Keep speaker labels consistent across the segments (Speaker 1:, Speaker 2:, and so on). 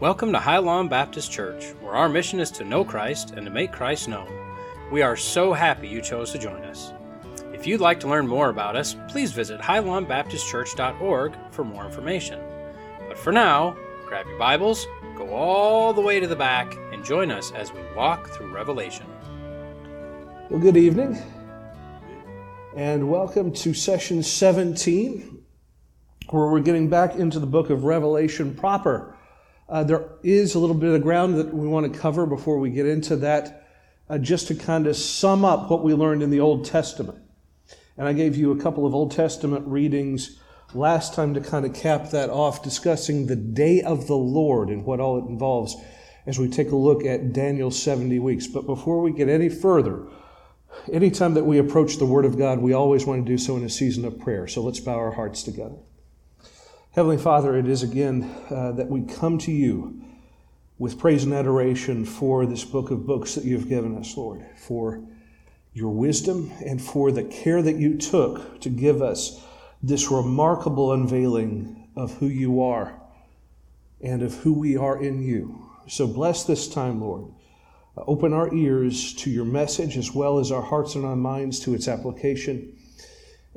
Speaker 1: Welcome to High Lawn Baptist Church, where our mission is to know Christ and to make Christ known. We are so happy you chose to join us. If you'd like to learn more about us, please visit highlawnbaptistchurch.org for more information. But for now, grab your Bibles, go all the way to the back, and join us as we walk through Revelation.
Speaker 2: Well, good evening, and welcome to session 17, where we're getting back into the book of Revelation proper. Uh, there is a little bit of ground that we want to cover before we get into that, uh, just to kind of sum up what we learned in the Old Testament. And I gave you a couple of Old Testament readings last time to kind of cap that off, discussing the day of the Lord and what all it involves as we take a look at Daniel's 70 weeks. But before we get any further, anytime that we approach the Word of God, we always want to do so in a season of prayer. So let's bow our hearts together. Heavenly Father, it is again uh, that we come to you with praise and adoration for this book of books that you've given us, Lord, for your wisdom and for the care that you took to give us this remarkable unveiling of who you are and of who we are in you. So bless this time, Lord. Open our ears to your message as well as our hearts and our minds to its application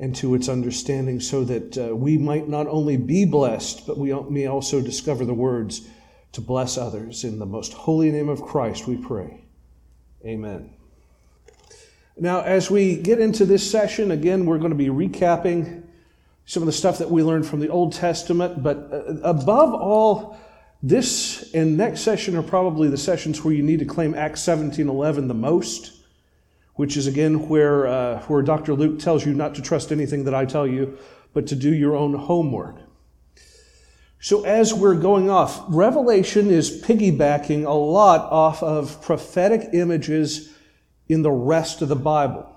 Speaker 2: and to its understanding so that uh, we might not only be blessed, but we may also discover the words to bless others. In the most holy name of Christ, we pray. Amen. Now, as we get into this session, again, we're going to be recapping some of the stuff that we learned from the Old Testament, but uh, above all, this and next session are probably the sessions where you need to claim Acts 17:11 the most which is again where, uh, where Dr. Luke tells you not to trust anything that I tell you, but to do your own homework. So, as we're going off, Revelation is piggybacking a lot off of prophetic images in the rest of the Bible.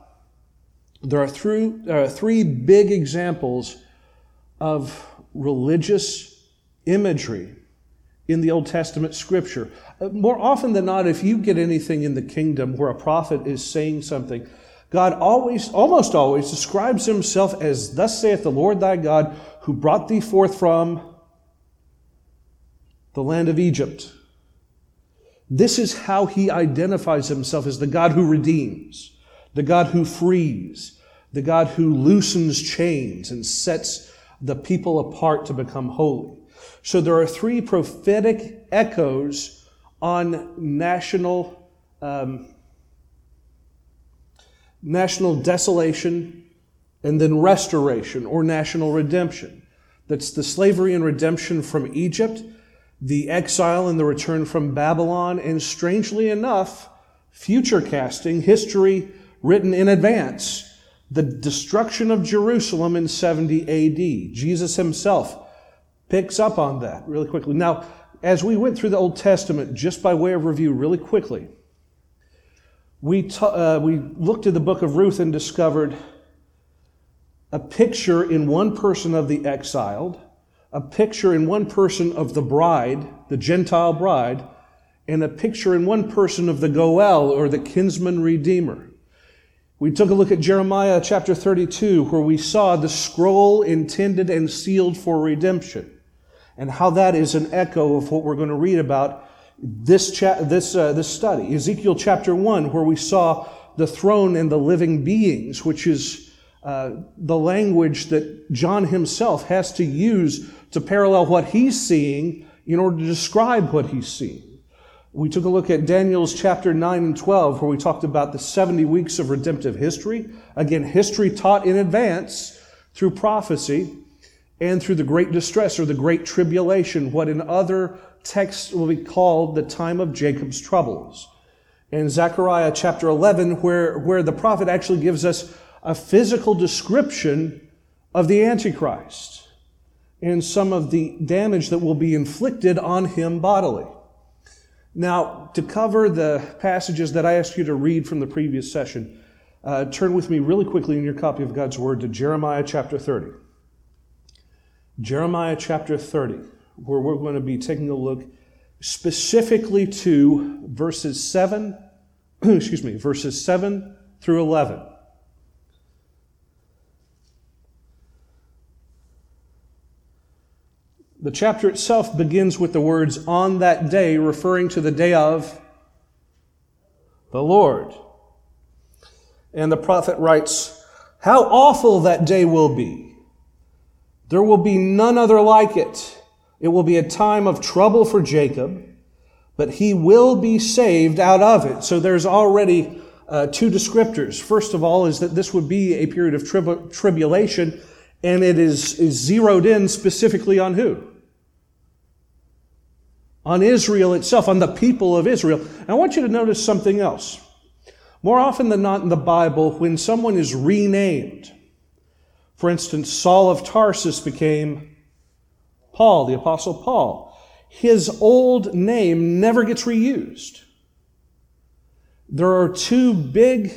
Speaker 2: There are three, three big examples of religious imagery in the Old Testament scripture. More often than not, if you get anything in the kingdom where a prophet is saying something, God always, almost always, describes himself as, Thus saith the Lord thy God, who brought thee forth from the land of Egypt. This is how he identifies himself as the God who redeems, the God who frees, the God who loosens chains and sets the people apart to become holy. So there are three prophetic echoes on national, um, national desolation and then restoration or national redemption. That's the slavery and redemption from Egypt, the exile and the return from Babylon, and strangely enough, future casting, history written in advance, the destruction of Jerusalem in 70 AD. Jesus himself picks up on that really quickly. Now, as we went through the Old Testament, just by way of review, really quickly, we, t- uh, we looked at the book of Ruth and discovered a picture in one person of the exiled, a picture in one person of the bride, the Gentile bride, and a picture in one person of the Goel or the kinsman redeemer. We took a look at Jeremiah chapter 32, where we saw the scroll intended and sealed for redemption and how that is an echo of what we're going to read about this, cha- this, uh, this study. Ezekiel chapter 1, where we saw the throne and the living beings, which is uh, the language that John himself has to use to parallel what he's seeing in order to describe what he's seeing. We took a look at Daniel's chapter 9 and 12, where we talked about the 70 weeks of redemptive history. Again, history taught in advance through prophecy and through the great distress or the great tribulation, what in other texts will be called the time of Jacob's troubles. In Zechariah chapter 11, where, where the prophet actually gives us a physical description of the Antichrist and some of the damage that will be inflicted on him bodily. Now, to cover the passages that I asked you to read from the previous session, uh, turn with me really quickly in your copy of God's Word to Jeremiah chapter 30. Jeremiah chapter 30, where we're going to be taking a look specifically to verses 7, excuse me, verses 7 through 11. The chapter itself begins with the words on that day, referring to the day of the Lord. And the prophet writes, How awful that day will be! There will be none other like it. It will be a time of trouble for Jacob, but he will be saved out of it. So there's already uh, two descriptors. First of all, is that this would be a period of trib- tribulation, and it is, is zeroed in specifically on who? On Israel itself, on the people of Israel. And I want you to notice something else. More often than not in the Bible, when someone is renamed, for instance, Saul of Tarsus became Paul, the Apostle Paul, his old name never gets reused. There are two big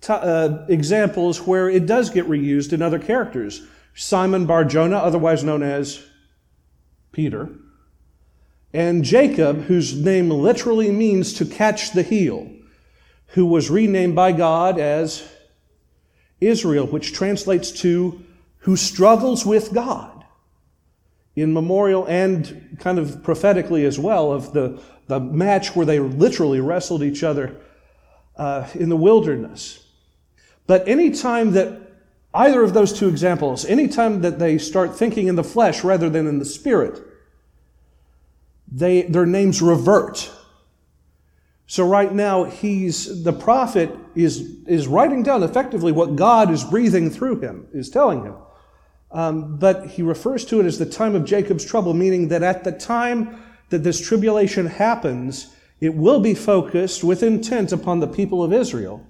Speaker 2: t- uh, examples where it does get reused in other characters. Simon Bar Jonah, otherwise known as Peter, and Jacob, whose name literally means to catch the heel, who was renamed by God as Israel, which translates to who struggles with God in memorial and kind of prophetically as well of the, the match where they literally wrestled each other uh, in the wilderness. But anytime that either of those two examples, anytime that they start thinking in the flesh rather than in the spirit, they, their names revert. So right now, he's, the prophet is, is writing down effectively what God is breathing through him, is telling him. Um, but he refers to it as the time of Jacob's trouble, meaning that at the time that this tribulation happens, it will be focused with intent upon the people of Israel.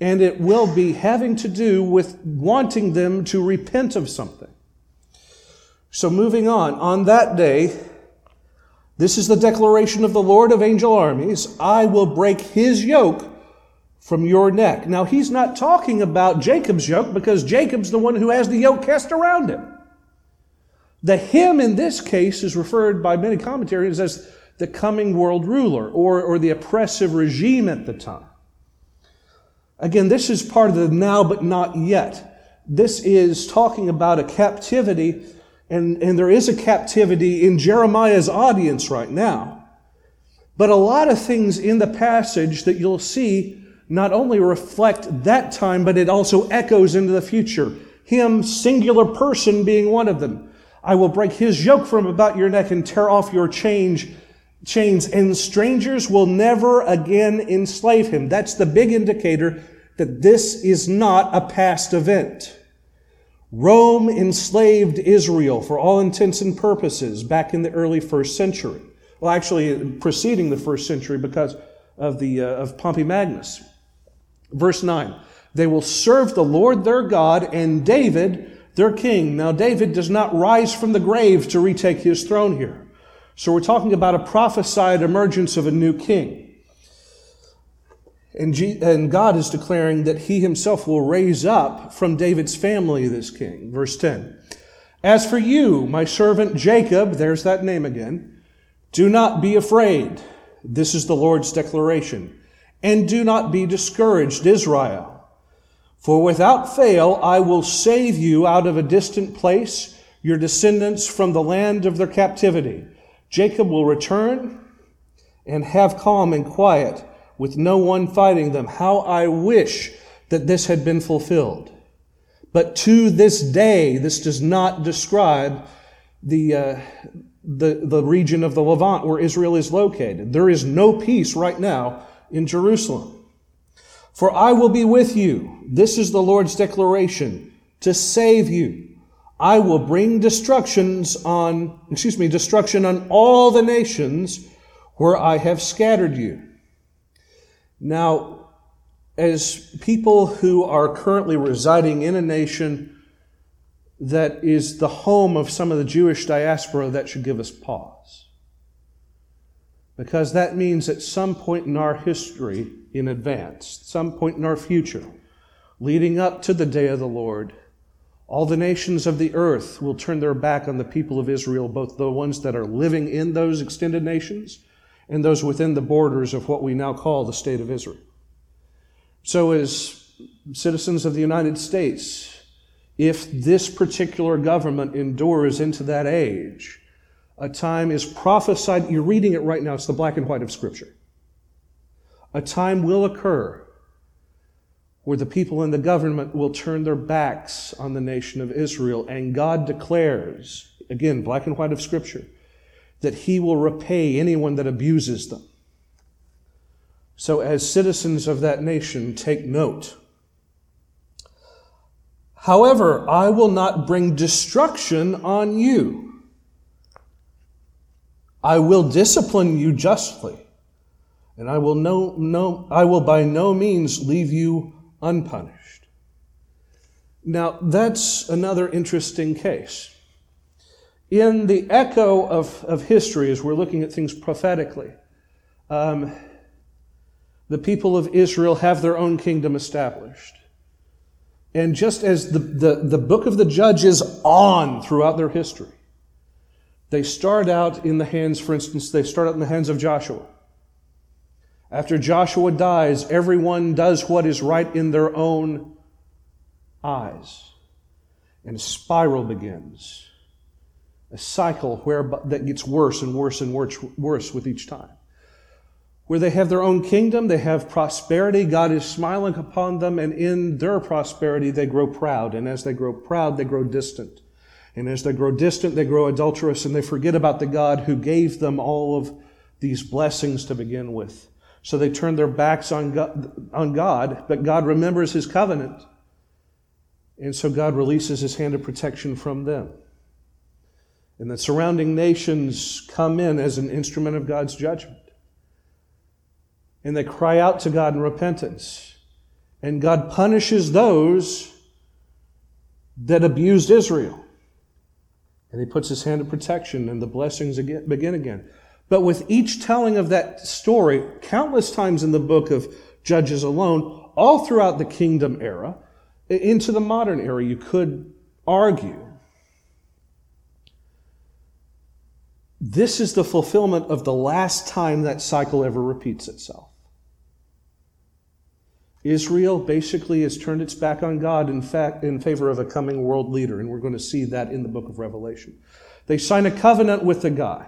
Speaker 2: And it will be having to do with wanting them to repent of something. So moving on, on that day, this is the declaration of the Lord of angel armies I will break his yoke from your neck. Now, he's not talking about Jacob's yoke because Jacob's the one who has the yoke cast around him. The him in this case is referred by many commentaries as the coming world ruler or, or the oppressive regime at the time. Again, this is part of the now but not yet. This is talking about a captivity, and, and there is a captivity in Jeremiah's audience right now. But a lot of things in the passage that you'll see not only reflect that time, but it also echoes into the future. Him, singular person, being one of them. I will break his yoke from about your neck and tear off your change chains, and strangers will never again enslave him. That's the big indicator that this is not a past event. Rome enslaved Israel for all intents and purposes back in the early first century. Well, actually, preceding the first century because of, the, uh, of Pompey Magnus. Verse 9 They will serve the Lord their God and David their king. Now, David does not rise from the grave to retake his throne here. So we're talking about a prophesied emergence of a new king. And, G- and God is declaring that he himself will raise up from David's family this king. Verse 10. As for you, my servant Jacob, there's that name again, do not be afraid. This is the Lord's declaration. And do not be discouraged, Israel. For without fail, I will save you out of a distant place, your descendants from the land of their captivity. Jacob will return and have calm and quiet with no one fighting them. How I wish that this had been fulfilled. But to this day, this does not describe the, uh, the, the region of the Levant where Israel is located. There is no peace right now in Jerusalem. For I will be with you. This is the Lord's declaration to save you. I will bring destructions on, excuse me, destruction on all the nations where I have scattered you. Now, as people who are currently residing in a nation that is the home of some of the Jewish diaspora, that should give us pause. Because that means at some point in our history in advance, some point in our future, leading up to the day of the Lord, all the nations of the earth will turn their back on the people of Israel, both the ones that are living in those extended nations and those within the borders of what we now call the state of Israel. So, as citizens of the United States, if this particular government endures into that age, A time is prophesied. You're reading it right now. It's the black and white of Scripture. A time will occur where the people in the government will turn their backs on the nation of Israel, and God declares, again, black and white of Scripture, that He will repay anyone that abuses them. So, as citizens of that nation, take note. However, I will not bring destruction on you. I will discipline you justly, and I will, no, no, I will by no means leave you unpunished. Now, that's another interesting case. In the echo of, of history, as we're looking at things prophetically, um, the people of Israel have their own kingdom established. And just as the, the, the book of the Judges on throughout their history, they start out in the hands, for instance, they start out in the hands of Joshua. After Joshua dies, everyone does what is right in their own eyes. And a spiral begins. A cycle where, that gets worse and worse and worse, worse with each time where they have their own kingdom, they have prosperity, God is smiling upon them, and in their prosperity they grow proud. And as they grow proud, they grow distant. And as they grow distant, they grow adulterous, and they forget about the God who gave them all of these blessings to begin with. So they turn their backs on God, on God, but God remembers his covenant. And so God releases his hand of protection from them. And the surrounding nations come in as an instrument of God's judgment and they cry out to God in repentance. And God punishes those that abused Israel. And he puts his hand of protection, and the blessings begin again. But with each telling of that story, countless times in the book of Judges alone, all throughout the kingdom era, into the modern era, you could argue this is the fulfillment of the last time that cycle ever repeats itself. Israel basically has turned its back on God in fact in favor of a coming world leader, and we're going to see that in the book of Revelation. They sign a covenant with the guy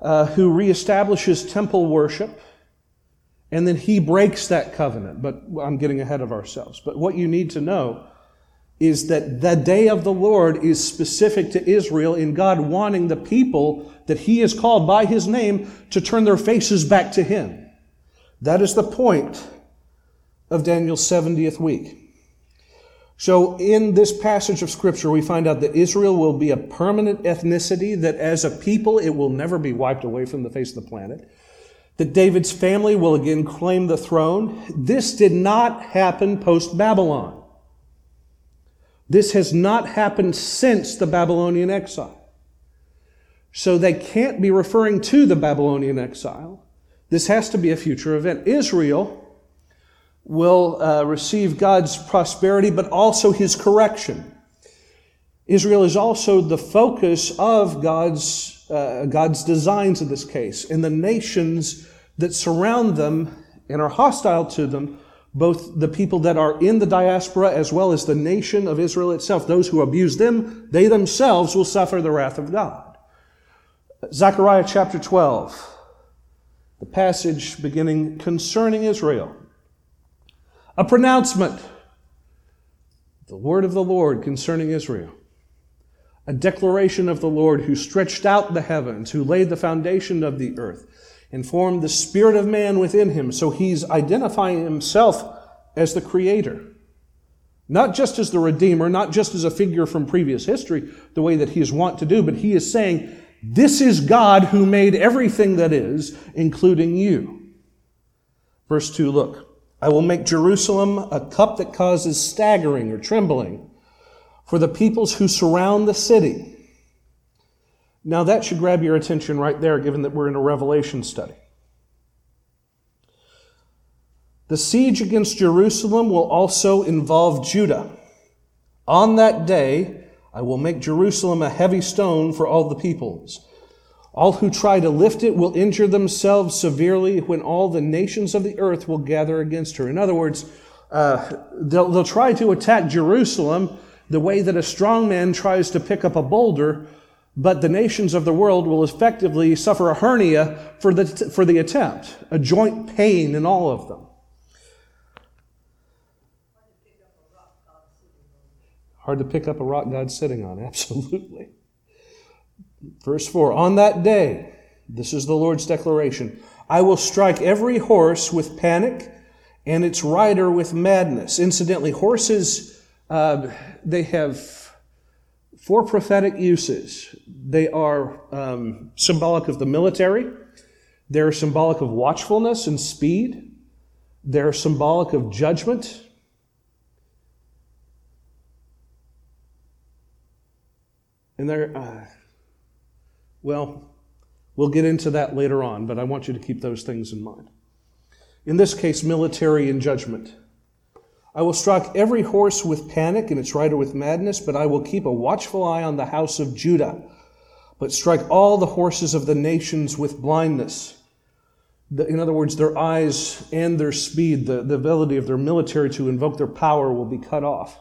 Speaker 2: uh, who reestablishes temple worship, and then he breaks that covenant. But I'm getting ahead of ourselves. But what you need to know is that the day of the Lord is specific to Israel in God wanting the people that he has called by his name to turn their faces back to him. That is the point of Daniel's 70th week. So, in this passage of Scripture, we find out that Israel will be a permanent ethnicity, that as a people, it will never be wiped away from the face of the planet, that David's family will again claim the throne. This did not happen post Babylon. This has not happened since the Babylonian exile. So, they can't be referring to the Babylonian exile. This has to be a future event. Israel will uh, receive God's prosperity, but also his correction. Israel is also the focus of God's, uh, God's designs in this case, and the nations that surround them and are hostile to them, both the people that are in the diaspora as well as the nation of Israel itself, those who abuse them, they themselves will suffer the wrath of God. Zechariah chapter 12, the passage beginning concerning Israel a pronouncement, the word of the Lord concerning Israel, a declaration of the Lord who stretched out the heavens, who laid the foundation of the earth, and formed the spirit of man within him. So he's identifying himself as the creator. Not just as the Redeemer, not just as a figure from previous history, the way that he is wont to do, but he is saying, This is God who made everything that is, including you. Verse 2, look. I will make Jerusalem a cup that causes staggering or trembling for the peoples who surround the city. Now, that should grab your attention right there, given that we're in a Revelation study. The siege against Jerusalem will also involve Judah. On that day, I will make Jerusalem a heavy stone for all the peoples. All who try to lift it will injure themselves severely when all the nations of the earth will gather against her. In other words, uh, they'll, they'll try to attack Jerusalem the way that a strong man tries to pick up a boulder, but the nations of the world will effectively suffer a hernia for the, for the attempt, a joint pain in all of them. Hard to pick up a rock God's sitting on, absolutely. Verse 4 On that day, this is the Lord's declaration, I will strike every horse with panic and its rider with madness. Incidentally, horses, uh, they have four prophetic uses. They are um, symbolic of the military, they're symbolic of watchfulness and speed, they're symbolic of judgment And they're, uh, well, we'll get into that later on, but I want you to keep those things in mind. In this case, military and judgment. I will strike every horse with panic and its rider with madness, but I will keep a watchful eye on the house of Judah, but strike all the horses of the nations with blindness. The, in other words, their eyes and their speed, the, the ability of their military to invoke their power will be cut off.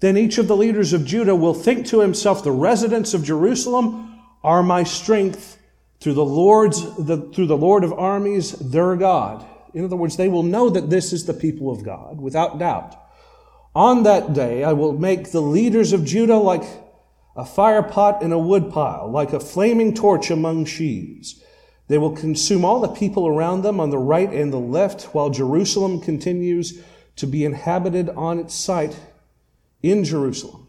Speaker 2: Then each of the leaders of Judah will think to himself, the residents of Jerusalem are my strength through the Lord's, the, through the Lord of armies, their God. In other words, they will know that this is the people of God, without doubt. On that day, I will make the leaders of Judah like a fire pot in a woodpile, like a flaming torch among sheaves. They will consume all the people around them on the right and the left, while Jerusalem continues to be inhabited on its site in Jerusalem.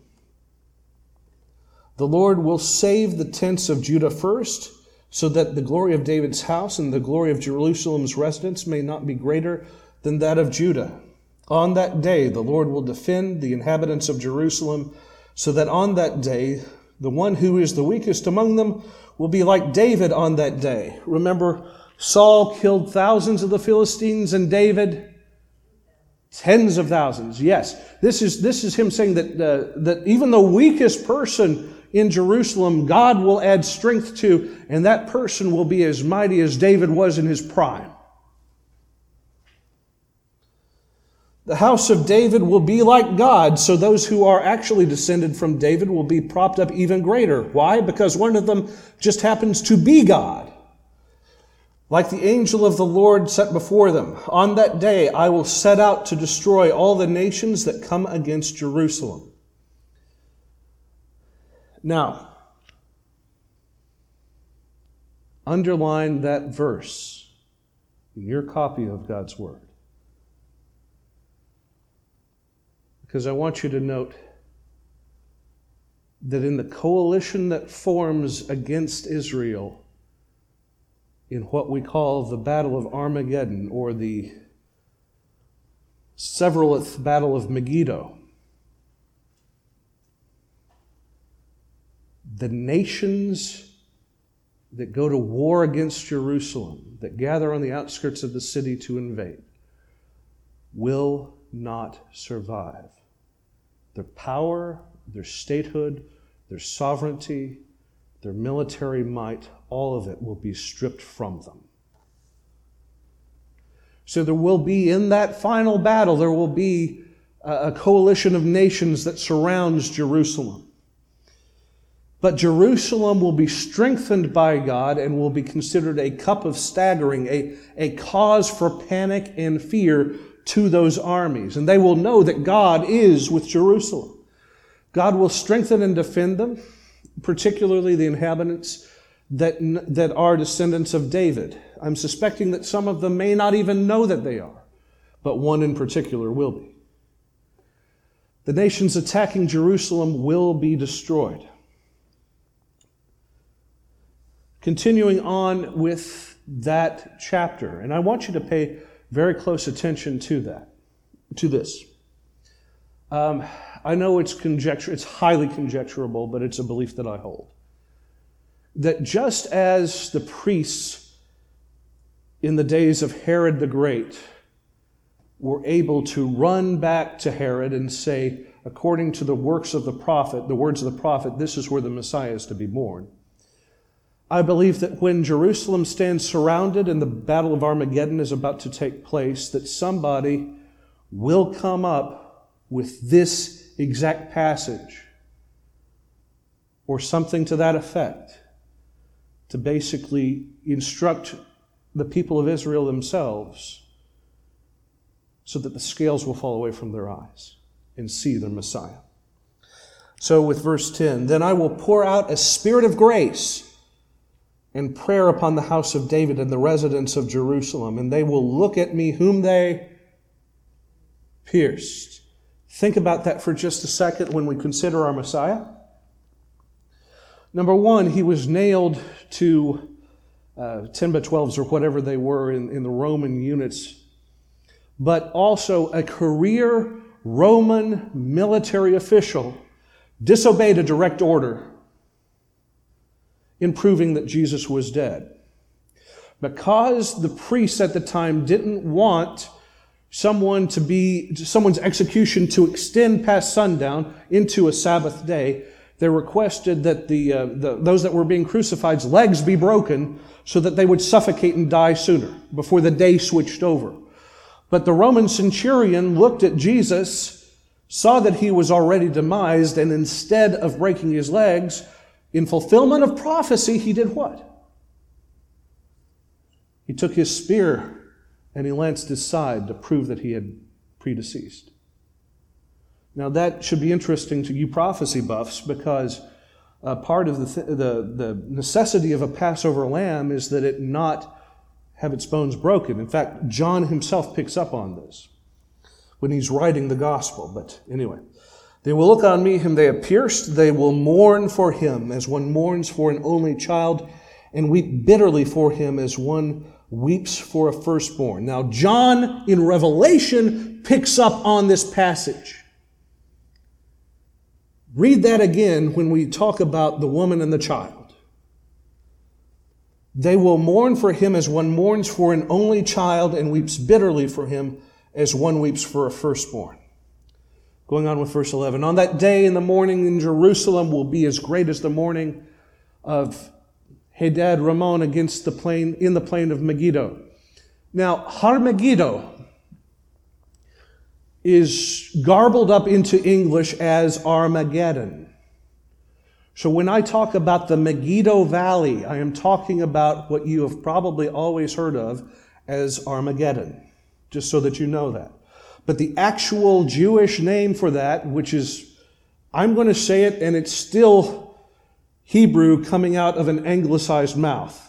Speaker 2: The Lord will save the tents of Judah first, so that the glory of David's house and the glory of Jerusalem's residents may not be greater than that of Judah. On that day, the Lord will defend the inhabitants of Jerusalem, so that on that day, the one who is the weakest among them will be like David on that day. Remember, Saul killed thousands of the Philistines, and David Tens of thousands, yes. This is, this is him saying that, uh, that even the weakest person in Jerusalem, God will add strength to, and that person will be as mighty as David was in his prime. The house of David will be like God, so those who are actually descended from David will be propped up even greater. Why? Because one of them just happens to be God. Like the angel of the Lord set before them, on that day I will set out to destroy all the nations that come against Jerusalem. Now, underline that verse in your copy of God's Word. Because I want you to note that in the coalition that forms against Israel, in what we call the Battle of Armageddon or the severalth Battle of Megiddo. The nations that go to war against Jerusalem, that gather on the outskirts of the city to invade, will not survive. Their power, their statehood, their sovereignty, their military might, all of it will be stripped from them. So there will be, in that final battle, there will be a coalition of nations that surrounds Jerusalem. But Jerusalem will be strengthened by God and will be considered a cup of staggering, a, a cause for panic and fear to those armies. And they will know that God is with Jerusalem. God will strengthen and defend them particularly the inhabitants that, that are descendants of David. I'm suspecting that some of them may not even know that they are, but one in particular will be. The nations attacking Jerusalem will be destroyed. Continuing on with that chapter, and I want you to pay very close attention to that, to this. Um, I know it's conjecture, it's highly conjecturable, but it's a belief that I hold. That just as the priests in the days of Herod the Great were able to run back to Herod and say, according to the works of the prophet, the words of the prophet, this is where the Messiah is to be born. I believe that when Jerusalem stands surrounded and the Battle of Armageddon is about to take place, that somebody will come up with this exact passage or something to that effect to basically instruct the people of Israel themselves so that the scales will fall away from their eyes and see their Messiah. So, with verse 10, then I will pour out a spirit of grace and prayer upon the house of David and the residents of Jerusalem, and they will look at me whom they pierced. Think about that for just a second when we consider our Messiah. Number one, he was nailed to uh, 10 by 12s or whatever they were in, in the Roman units, but also a career Roman military official disobeyed a direct order in proving that Jesus was dead. Because the priests at the time didn't want someone to be, someone's execution to extend past sundown into a Sabbath day, they requested that the, uh, the, those that were being crucified's legs be broken so that they would suffocate and die sooner before the day switched over. But the Roman centurion looked at Jesus, saw that he was already demised, and instead of breaking his legs, in fulfillment of prophecy, he did what? He took his spear and he lanced his side to prove that he had predeceased. Now, that should be interesting to you prophecy buffs because uh, part of the, th- the, the necessity of a Passover lamb is that it not have its bones broken. In fact, John himself picks up on this when he's writing the gospel. But anyway, they will look on me whom they have pierced. They will mourn for him as one mourns for an only child, and weep bitterly for him as one weeps for a firstborn. Now, John in Revelation picks up on this passage. Read that again when we talk about the woman and the child. They will mourn for him as one mourns for an only child and weeps bitterly for him as one weeps for a firstborn. Going on with verse 11. On that day in the mourning in Jerusalem will be as great as the mourning of Hadad Rimmon against the plain, in the plain of Megiddo. Now, Har Megiddo is garbled up into English as Armageddon. So when I talk about the Megiddo Valley, I am talking about what you have probably always heard of as Armageddon, just so that you know that. But the actual Jewish name for that, which is, I'm going to say it, and it's still Hebrew coming out of an anglicized mouth.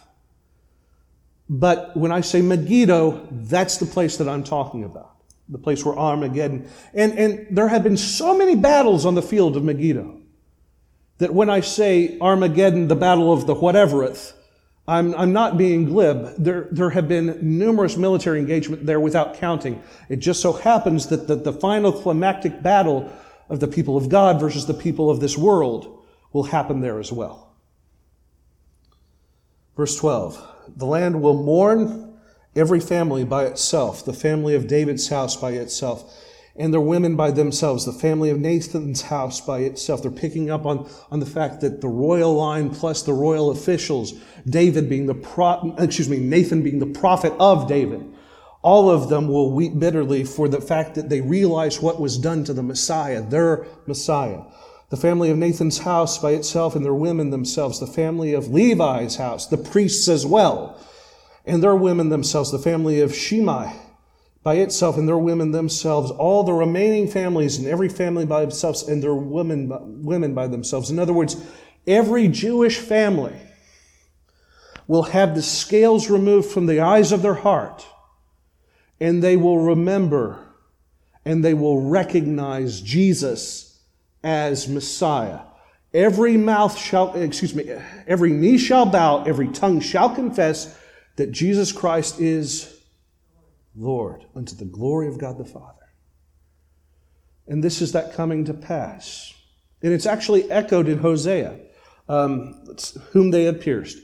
Speaker 2: But when I say Megiddo, that's the place that I'm talking about. The place where Armageddon. And, and there have been so many battles on the field of Megiddo that when I say Armageddon, the battle of the whatevereth, I'm, I'm not being glib. There, there have been numerous military engagement there without counting. It just so happens that the, the final climactic battle of the people of God versus the people of this world will happen there as well. Verse 12 The land will mourn every family by itself, the family of David's house by itself and their women by themselves, the family of Nathan's house by itself. They're picking up on, on the fact that the royal line plus the royal officials, David being the pro, excuse me, Nathan being the prophet of David, all of them will weep bitterly for the fact that they realize what was done to the Messiah, their Messiah. The family of Nathan's house by itself and their women themselves, the family of Levi's house, the priests as well, and their women themselves, the family of Shimei by itself and their women themselves, all the remaining families and every family by themselves and their women, women by themselves. In other words, every Jewish family will have the scales removed from the eyes of their heart and they will remember and they will recognize Jesus as Messiah. Every mouth shall, excuse me, every knee shall bow, every tongue shall confess that Jesus Christ is Lord, unto the glory of God the Father. And this is that coming to pass. And it's actually echoed in Hosea, um, whom they had pierced.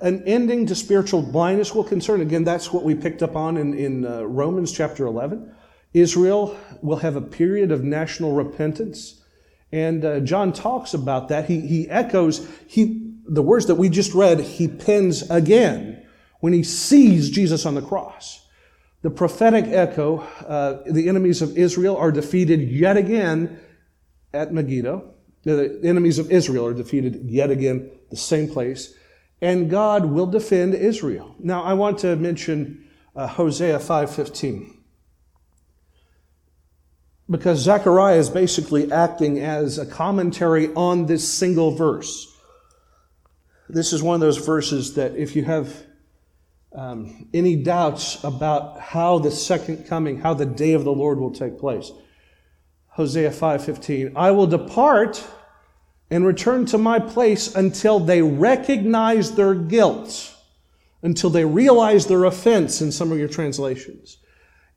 Speaker 2: An ending to spiritual blindness will concern, again, that's what we picked up on in, in uh, Romans chapter 11. Israel will have a period of national repentance. And uh, John talks about that. He, he echoes he, the words that we just read, he pens again when he sees Jesus on the cross. The prophetic echo, uh, the enemies of Israel are defeated yet again at Megiddo. The enemies of Israel are defeated yet again, the same place, and God will defend Israel. Now, I want to mention uh, Hosea 5:15 because Zechariah is basically acting as a commentary on this single verse. This is one of those verses that if you have um, any doubts about how the second coming, how the day of the Lord will take place, Hosea 5:15, I will depart and return to my place until they recognize their guilt, until they realize their offense in some of your translations.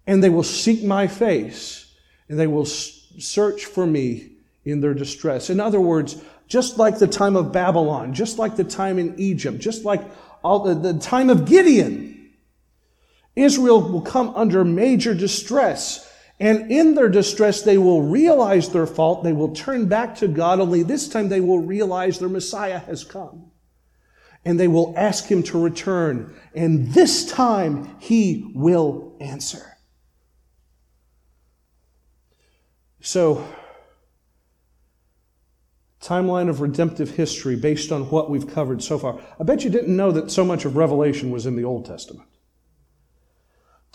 Speaker 2: And they will seek my face, and they will search for me in their distress. In other words, just like the time of Babylon, just like the time in Egypt, just like all the, the time of Gideon, Israel will come under major distress and in their distress, they will realize their fault. They will turn back to God, only this time they will realize their Messiah has come. And they will ask him to return. And this time he will answer. So, timeline of redemptive history based on what we've covered so far. I bet you didn't know that so much of Revelation was in the Old Testament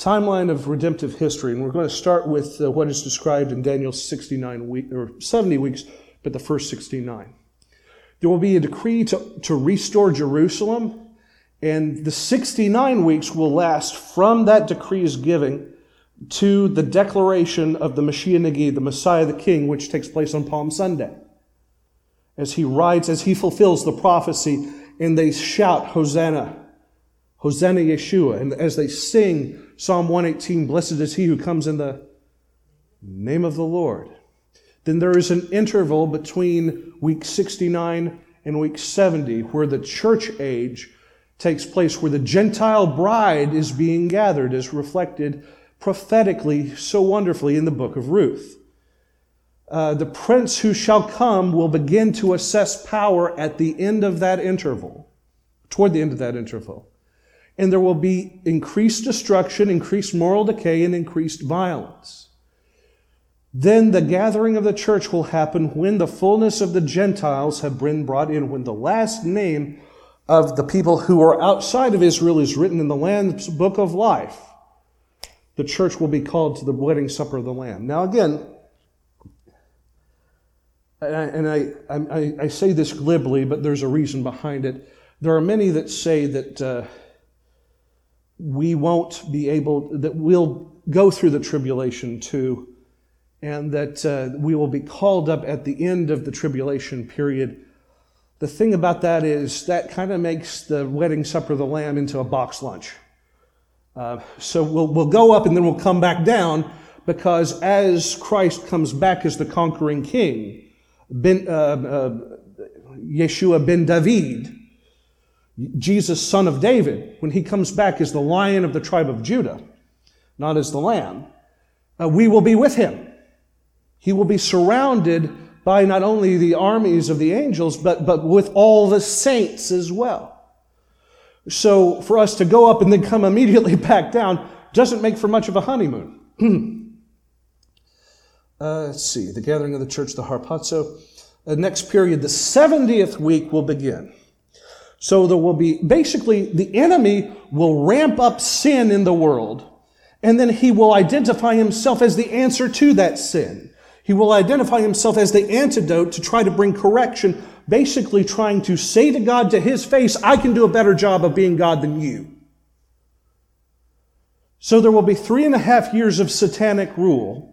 Speaker 2: timeline of redemptive history, and we're going to start with uh, what is described in Daniel's 69 week or 70 weeks, but the first 69. There will be a decree to, to restore Jerusalem, and the 69 weeks will last from that decree's giving to the declaration of the Mashiach Nagid, the Messiah the King, which takes place on Palm Sunday. As he rides, as he fulfills the prophecy, and they shout, Hosanna, Hosanna Yeshua. And as they sing Psalm 118, Blessed is he who comes in the name of the Lord. Then there is an interval between week 69 and week 70 where the church age takes place, where the Gentile bride is being gathered, as reflected prophetically so wonderfully in the book of Ruth. Uh, the prince who shall come will begin to assess power at the end of that interval, toward the end of that interval and there will be increased destruction, increased moral decay, and increased violence. Then the gathering of the church will happen when the fullness of the Gentiles have been brought in, when the last name of the people who are outside of Israel is written in the Lamb's book of life. The church will be called to the wedding supper of the Lamb. Now, again, and I, I, I say this glibly, but there's a reason behind it. There are many that say that. Uh, we won't be able, that we'll go through the tribulation too, and that uh, we will be called up at the end of the tribulation period. The thing about that is that kind of makes the wedding supper of the Lamb into a box lunch. Uh, so we'll, we'll go up and then we'll come back down because as Christ comes back as the conquering king, ben, uh, uh Yeshua ben David, Jesus, son of David, when he comes back as the lion of the tribe of Judah, not as the lamb, uh, we will be with him. He will be surrounded by not only the armies of the angels, but, but with all the saints as well. So for us to go up and then come immediately back down doesn't make for much of a honeymoon. uh, let's see, the gathering of the church, the harpazo. The next period, the 70th week will begin. So there will be basically the enemy will ramp up sin in the world, and then he will identify himself as the answer to that sin. He will identify himself as the antidote to try to bring correction, basically trying to say to God to his face, I can do a better job of being God than you. So there will be three and a half years of satanic rule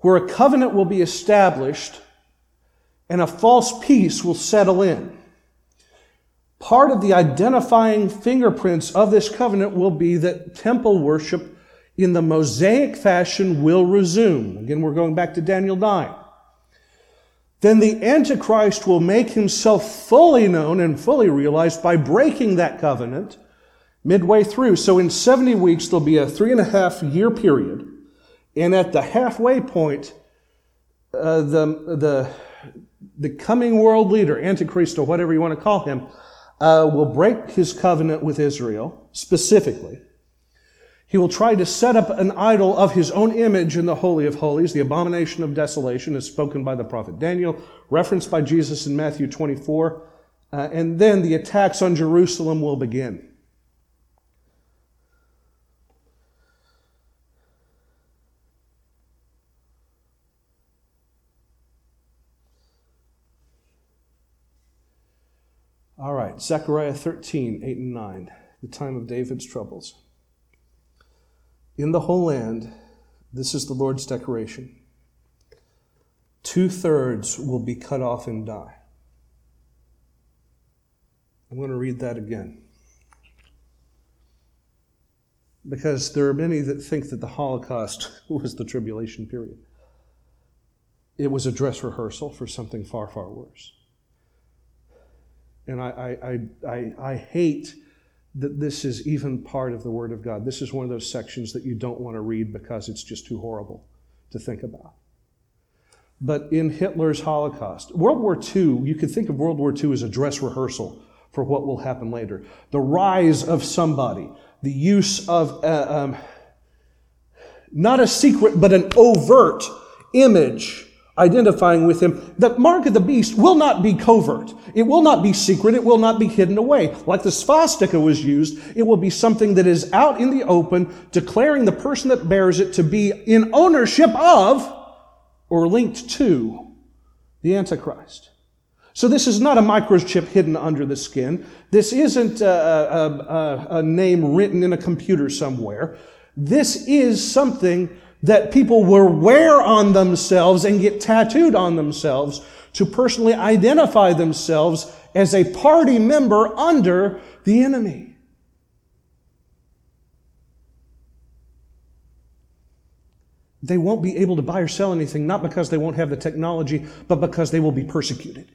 Speaker 2: where a covenant will be established and a false peace will settle in. Part of the identifying fingerprints of this covenant will be that temple worship in the Mosaic fashion will resume. Again, we're going back to Daniel 9. Then the Antichrist will make himself fully known and fully realized by breaking that covenant midway through. So in 70 weeks, there'll be a three and a half year period. And at the halfway point, uh, the, the, the coming world leader, Antichrist or whatever you want to call him, uh, will break his covenant with Israel specifically. He will try to set up an idol of his own image in the Holy of Holies, the abomination of desolation, as spoken by the prophet Daniel, referenced by Jesus in Matthew 24. Uh, and then the attacks on Jerusalem will begin. Zechariah 13, 8 and 9, the time of David's troubles. In the whole land, this is the Lord's declaration two thirds will be cut off and die. I'm going to read that again. Because there are many that think that the Holocaust was the tribulation period. It was a dress rehearsal for something far, far worse. And I, I, I, I, hate that this is even part of the Word of God. This is one of those sections that you don't want to read because it's just too horrible to think about. But in Hitler's Holocaust, World War II, you could think of World War II as a dress rehearsal for what will happen later. The rise of somebody, the use of uh, um, not a secret, but an overt image identifying with him. The mark of the beast will not be covert. It will not be secret. It will not be hidden away. Like the swastika was used, it will be something that is out in the open, declaring the person that bears it to be in ownership of or linked to the Antichrist. So this is not a microchip hidden under the skin. This isn't a, a, a, a name written in a computer somewhere. This is something that people will wear on themselves and get tattooed on themselves to personally identify themselves as a party member under the enemy. They won't be able to buy or sell anything, not because they won't have the technology, but because they will be persecuted.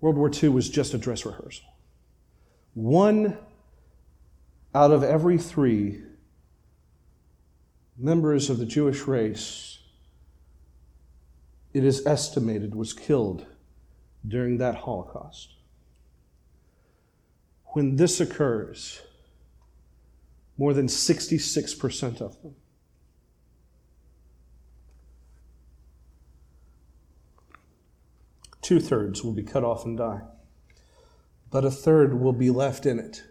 Speaker 2: World War II was just a dress rehearsal. One out of every three members of the Jewish race, it is estimated, was killed during that Holocaust. When this occurs, more than 66% of them Two thirds will be cut off and die, but a third will be left in it.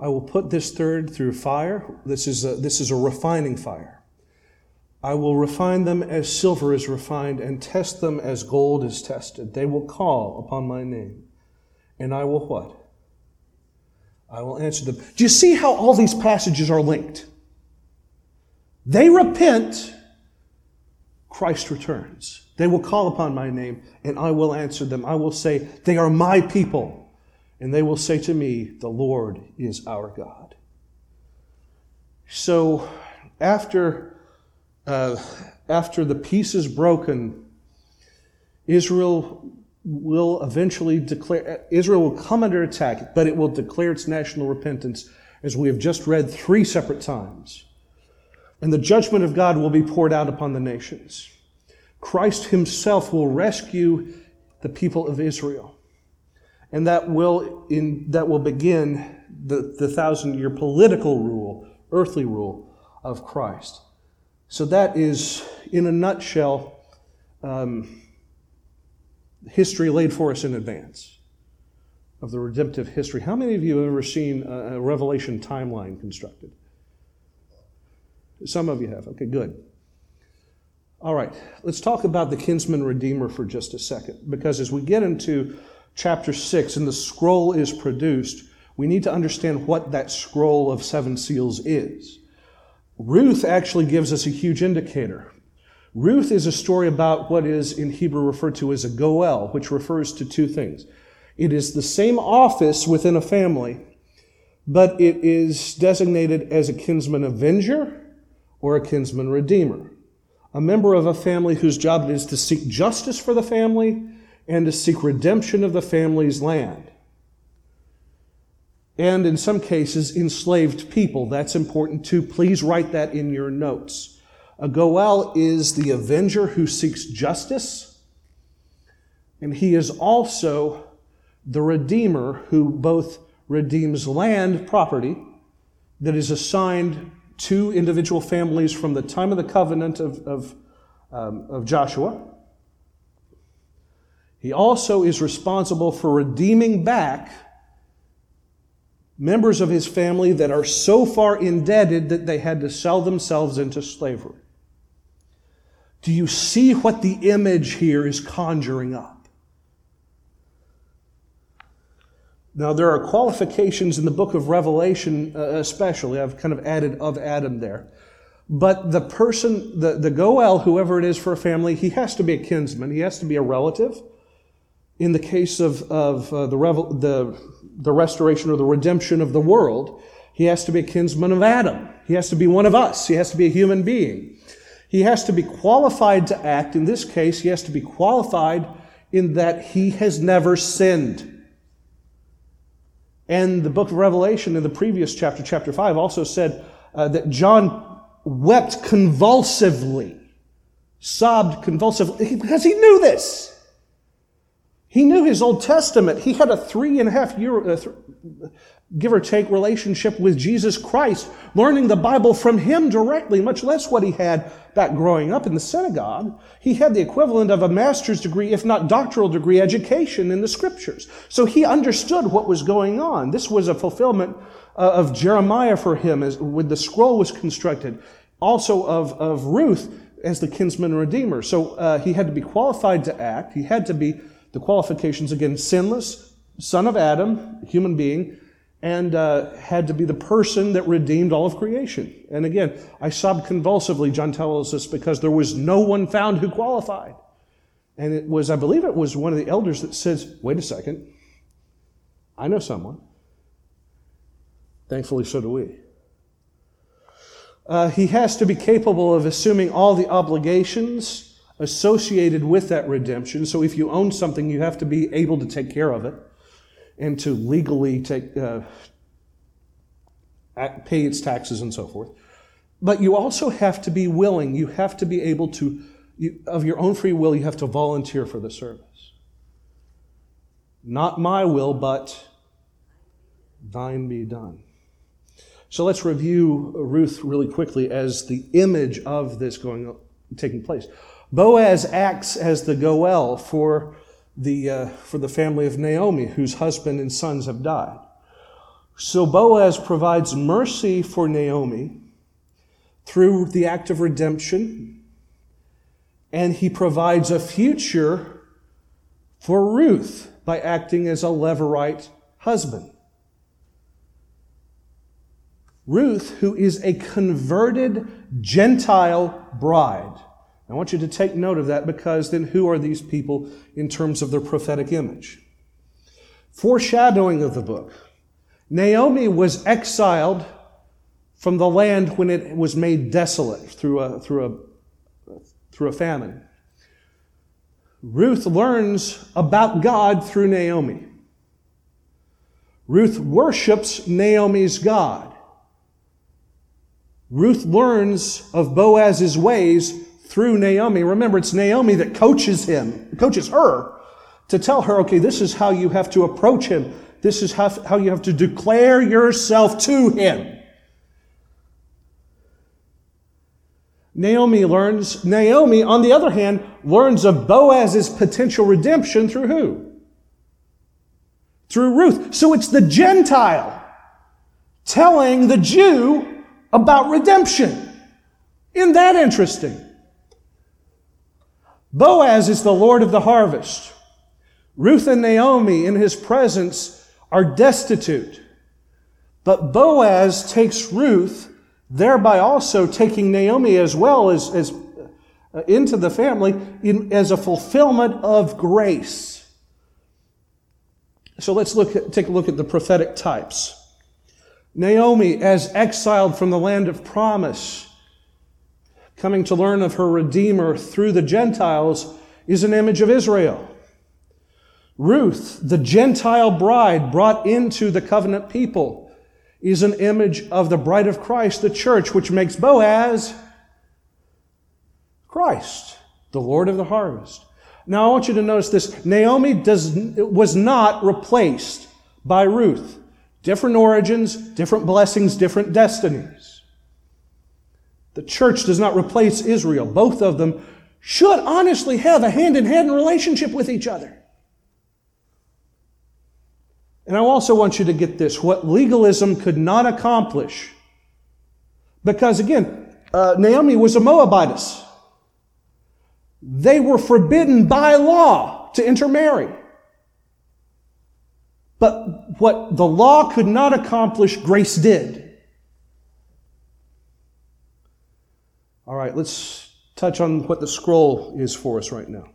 Speaker 2: I will put this third through fire. This is a, this is a refining fire. I will refine them as silver is refined and test them as gold is tested. They will call upon my name. And I will what? I will answer them. Do you see how all these passages are linked? They repent, Christ returns. They will call upon my name, and I will answer them. I will say, They are my people. And they will say to me, The Lord is our God. So, after, uh, after the peace is broken, Israel will eventually declare, Israel will come under attack, but it will declare its national repentance, as we have just read three separate times. And the judgment of God will be poured out upon the nations. Christ himself will rescue the people of Israel. And that will, in, that will begin the, the thousand year political rule, earthly rule of Christ. So that is, in a nutshell, um, history laid for us in advance of the redemptive history. How many of you have ever seen a, a Revelation timeline constructed? Some of you have. Okay, good. All right, let's talk about the kinsman redeemer for just a second, because as we get into chapter 6 and the scroll is produced, we need to understand what that scroll of seven seals is. Ruth actually gives us a huge indicator. Ruth is a story about what is in Hebrew referred to as a goel, which refers to two things. It is the same office within a family, but it is designated as a kinsman avenger or a kinsman redeemer a member of a family whose job it is to seek justice for the family and to seek redemption of the family's land. And in some cases, enslaved people. That's important too. Please write that in your notes. A Goel is the avenger who seeks justice, and he is also the redeemer who both redeems land property that is assigned to individual families from the time of the covenant of, of, um, of Joshua. He also is responsible for redeeming back members of his family that are so far indebted that they had to sell themselves into slavery. Do you see what the image here is conjuring up? Now, there are qualifications in the book of Revelation, uh, especially. I've kind of added of Adam there. But the person, the, the Goel, whoever it is for a family, he has to be a kinsman, he has to be a relative. In the case of, of uh, the, revel, the the restoration or the redemption of the world, he has to be a kinsman of Adam. He has to be one of us. He has to be a human being. He has to be qualified to act. In this case, he has to be qualified in that he has never sinned. And the book of Revelation in the previous chapter, chapter 5, also said uh, that John wept convulsively, sobbed convulsively, because he knew this. He knew his Old Testament. He had a three and a half year, uh, th- give or take, relationship with Jesus Christ, learning the Bible from him directly, much less what he had back growing up in the synagogue. He had the equivalent of a master's degree, if not doctoral degree, education in the scriptures. So he understood what was going on. This was a fulfillment uh, of Jeremiah for him as when the scroll was constructed, also of, of Ruth as the kinsman redeemer. So uh, he had to be qualified to act. He had to be the qualifications again sinless, son of Adam, human being, and uh, had to be the person that redeemed all of creation. And again, I sobbed convulsively, John tells us, because there was no one found who qualified. And it was, I believe it was one of the elders that says, wait a second, I know someone. Thankfully, so do we. Uh, he has to be capable of assuming all the obligations associated with that redemption. So if you own something, you have to be able to take care of it and to legally take, uh, pay its taxes and so forth. But you also have to be willing. You have to be able to, you, of your own free will, you have to volunteer for the service. Not my will, but thine be done. So let's review Ruth really quickly as the image of this going taking place. Boaz acts as the Goel for the, uh, for the family of Naomi, whose husband and sons have died. So Boaz provides mercy for Naomi through the act of redemption, and he provides a future for Ruth by acting as a Levirate husband. Ruth, who is a converted Gentile bride, I want you to take note of that because then who are these people in terms of their prophetic image? Foreshadowing of the book. Naomi was exiled from the land when it was made desolate through a, through a, through a famine. Ruth learns about God through Naomi. Ruth worships Naomi's God. Ruth learns of Boaz's ways through Naomi. Remember, it's Naomi that coaches him, coaches her to tell her, okay, this is how you have to approach him. This is how, how you have to declare yourself to him. Naomi learns, Naomi, on the other hand, learns of Boaz's potential redemption through who? Through Ruth. So it's the Gentile telling the Jew about redemption. Isn't that interesting? Boaz is the Lord of the harvest. Ruth and Naomi in his presence are destitute. But Boaz takes Ruth, thereby also taking Naomi as well as, as uh, into the family in, as a fulfillment of grace. So let's look at, take a look at the prophetic types. Naomi, as exiled from the land of promise, coming to learn of her Redeemer through the Gentiles, is an image of Israel. Ruth, the Gentile bride brought into the covenant people, is an image of the bride of Christ, the church, which makes Boaz Christ, the Lord of the harvest. Now I want you to notice this. Naomi does, was not replaced by Ruth. Different origins, different blessings, different destinies. The church does not replace Israel. Both of them should honestly have a hand in hand relationship with each other. And I also want you to get this what legalism could not accomplish. Because again, uh, Naomi was a Moabitess. They were forbidden by law to intermarry. But what the law could not accomplish, grace did. All right, let's touch on what the scroll is for us right now.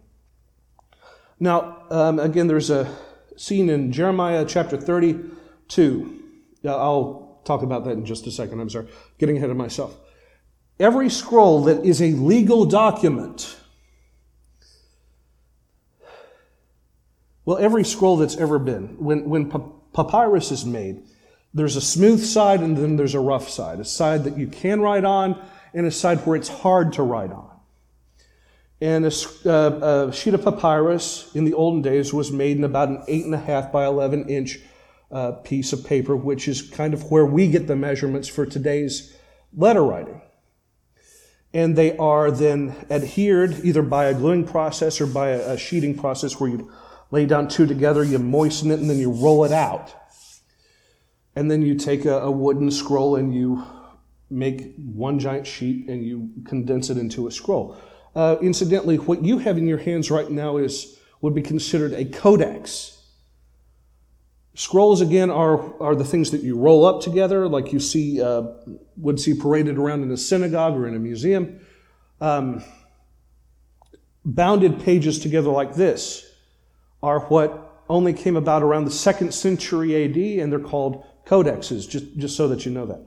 Speaker 2: Now, um, again, there's a scene in Jeremiah chapter 32. I'll talk about that in just a second. I'm sorry, getting ahead of myself. Every scroll that is a legal document, well, every scroll that's ever been, when, when papyrus is made, there's a smooth side and then there's a rough side, a side that you can write on and a side where it's hard to write on. And a, uh, a, sheet of papyrus in the olden days was made in about an eight and a half by 11 inch uh, piece of paper, which is kind of where we get the measurements for today's letter writing. And they are then adhered either by a gluing process or by a, a sheeting process where you lay down two together, you moisten it, and then you roll it out. And then you take a, a wooden scroll and you make one giant sheet and you condense it into a scroll. Uh, incidentally, what you have in your hands right now is would be considered a codex. Scrolls again are, are the things that you roll up together, like you see uh, would see paraded around in a synagogue or in a museum. Um, bounded pages together like this are what only came about around the second century AD, and they're called codexes. Just just so that you know that.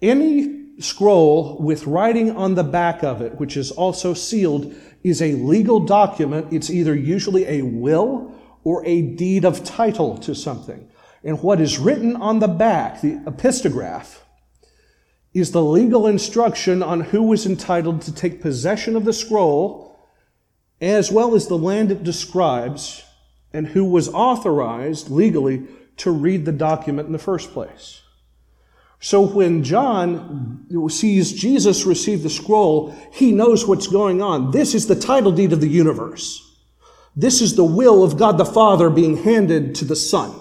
Speaker 2: Any scroll with writing on the back of it, which is also sealed, is a legal document. It's either usually a will or a deed of title to something. And what is written on the back, the epistograph, is the legal instruction on who was entitled to take possession of the scroll, as well as the land it describes, and who was authorized legally to read the document in the first place. So when John sees Jesus receive the scroll, he knows what's going on. This is the title deed of the universe. This is the will of God the Father being handed to the Son.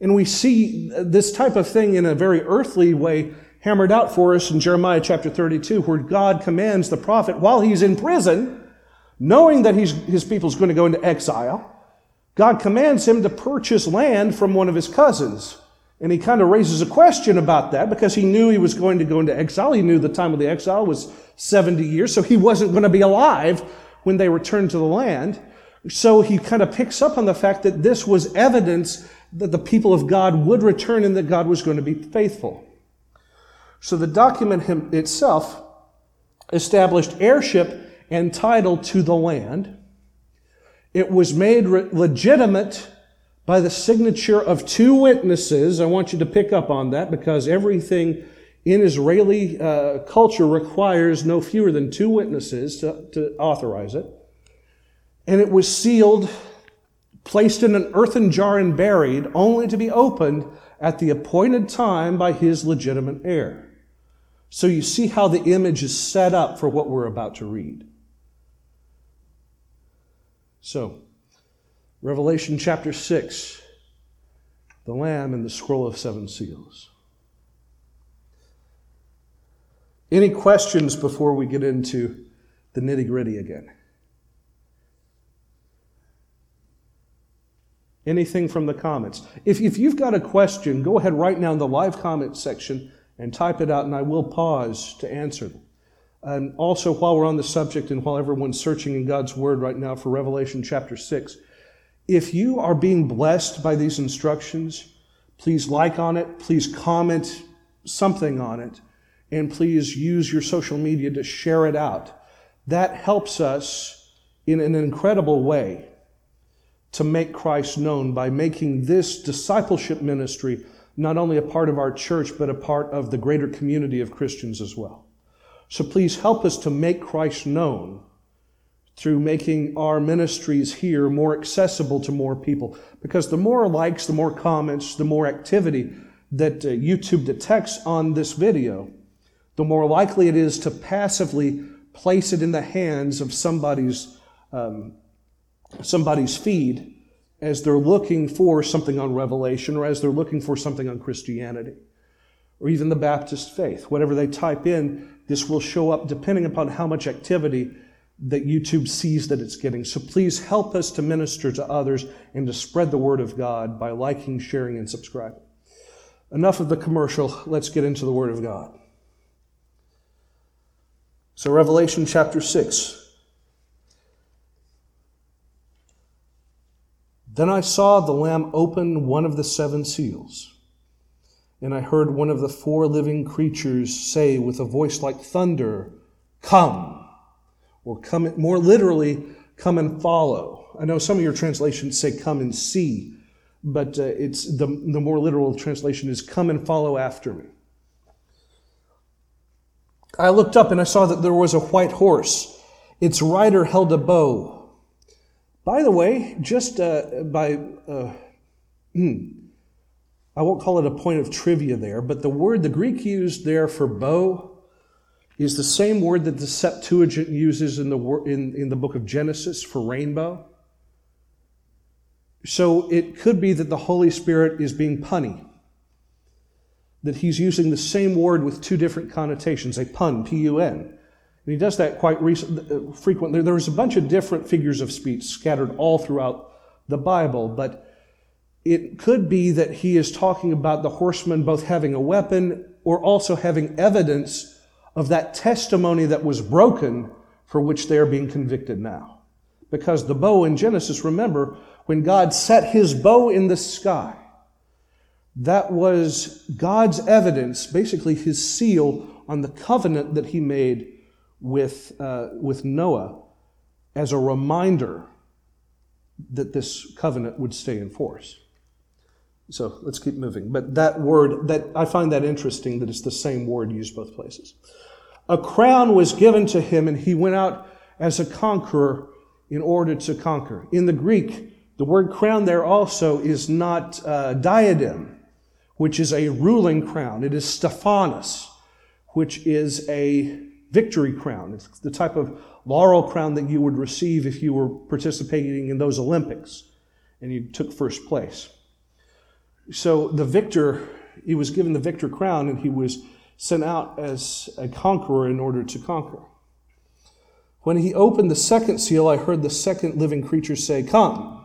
Speaker 2: And we see this type of thing in a very earthly way hammered out for us in Jeremiah chapter 32, where God commands the prophet while he's in prison, knowing that his people is going to go into exile, God commands him to purchase land from one of his cousins. And he kind of raises a question about that because he knew he was going to go into exile. He knew the time of the exile was 70 years, so he wasn't going to be alive when they returned to the land. So he kind of picks up on the fact that this was evidence that the people of God would return and that God was going to be faithful. So the document itself established heirship and title to the land. It was made legitimate by the signature of two witnesses. I want you to pick up on that because everything in Israeli uh, culture requires no fewer than two witnesses to, to authorize it. And it was sealed, placed in an earthen jar, and buried, only to be opened at the appointed time by his legitimate heir. So you see how the image is set up for what we're about to read. So, Revelation chapter 6, the Lamb and the scroll of seven seals. Any questions before we get into the nitty gritty again? Anything from the comments? If, if you've got a question, go ahead right now in the live comment section and type it out, and I will pause to answer them. And also, while we're on the subject and while everyone's searching in God's Word right now for Revelation chapter 6, if you are being blessed by these instructions, please like on it, please comment something on it, and please use your social media to share it out. That helps us in an incredible way to make Christ known by making this discipleship ministry not only a part of our church, but a part of the greater community of Christians as well. So please help us to make Christ known through making our ministries here more accessible to more people. Because the more likes, the more comments, the more activity that uh, YouTube detects on this video, the more likely it is to passively place it in the hands of somebody's, um, somebody's feed as they're looking for something on Revelation or as they're looking for something on Christianity or even the Baptist faith. Whatever they type in, this will show up depending upon how much activity that YouTube sees that it's getting. So please help us to minister to others and to spread the word of God by liking, sharing, and subscribing. Enough of the commercial. Let's get into the word of God. So, Revelation chapter 6. Then I saw the Lamb open one of the seven seals. And I heard one of the four living creatures say with a voice like thunder, Come! Or come, more literally, come and follow. I know some of your translations say come and see, but uh, it's the, the more literal translation is come and follow after me. I looked up and I saw that there was a white horse. Its rider held a bow. By the way, just uh, by uh, hmm, I won't call it a point of trivia there, but the word, the Greek used there for bow, is the same word that the Septuagint uses in the, in, in the book of Genesis for rainbow. So it could be that the Holy Spirit is being punny, that he's using the same word with two different connotations, a pun, P U N. And he does that quite recent, frequently. There's a bunch of different figures of speech scattered all throughout the Bible, but it could be that he is talking about the horsemen both having a weapon or also having evidence of that testimony that was broken for which they are being convicted now. Because the bow in Genesis, remember, when God set his bow in the sky, that was God's evidence, basically his seal on the covenant that he made with, uh, with Noah as a reminder that this covenant would stay in force. So let's keep moving. But that word, that I find that interesting that it's the same word used both places. A crown was given to him, and he went out as a conqueror in order to conquer. In the Greek, the word crown there also is not uh, diadem, which is a ruling crown. It is Stephanos, which is a victory crown. It's the type of laurel crown that you would receive if you were participating in those Olympics and you took first place. So the victor, he was given the victor crown and he was sent out as a conqueror in order to conquer. When he opened the second seal, I heard the second living creature say, Come.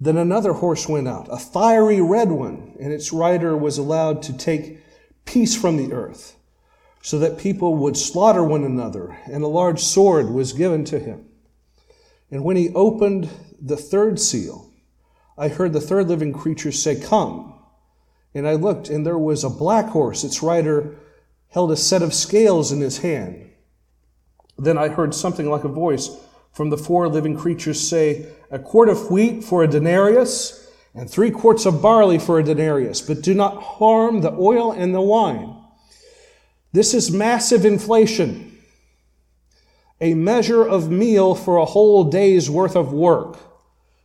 Speaker 2: Then another horse went out, a fiery red one, and its rider was allowed to take peace from the earth, so that people would slaughter one another, and a large sword was given to him. And when he opened the third seal, I heard the third living creature say, Come. And I looked, and there was a black horse. Its rider held a set of scales in his hand. Then I heard something like a voice from the four living creatures say, A quart of wheat for a denarius, and three quarts of barley for a denarius, but do not harm the oil and the wine. This is massive inflation, a measure of meal for a whole day's worth of work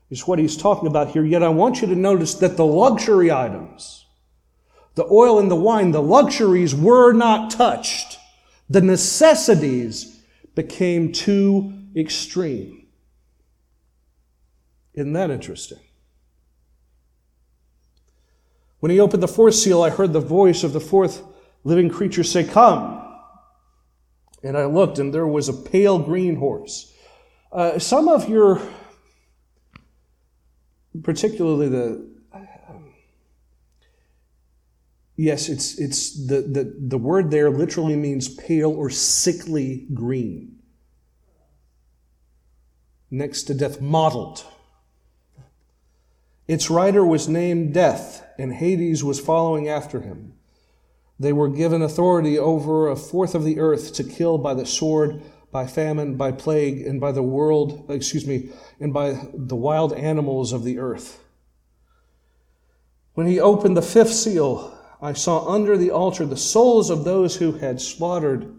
Speaker 2: is what he's talking about here. Yet I want you to notice that the luxury items, the oil and the wine, the luxuries were not touched. The necessities became too extreme. Isn't that interesting? When he opened the fourth seal, I heard the voice of the fourth living creature say, Come. And I looked, and there was a pale green horse. Uh, some of your particularly the yes it's it's the, the the word there literally means pale or sickly green. Next to death mottled. Its rider was named death and hades was following after him. They were given authority over a fourth of the earth to kill by the sword by famine, by plague, and by the world, excuse me, and by the wild animals of the earth. When he opened the fifth seal, I saw under the altar the souls of those who had slaughtered,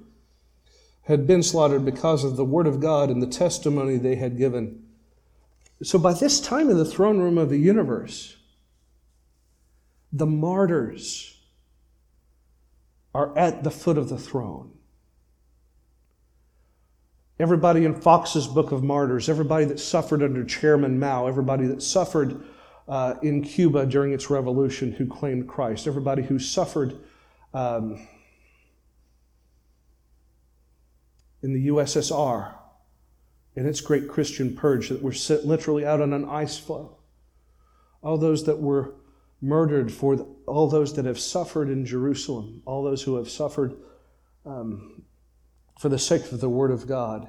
Speaker 2: had been slaughtered because of the word of God and the testimony they had given. So by this time in the throne room of the universe, the martyrs are at the foot of the throne. Everybody in Fox's Book of Martyrs, everybody that suffered under Chairman Mao, everybody that suffered uh, in Cuba during its revolution who claimed Christ, everybody who suffered um, in the USSR in its great Christian purge that were set literally out on an ice floe, all those that were murdered, for the, all those that have suffered in Jerusalem, all those who have suffered um, for the sake of the Word of God,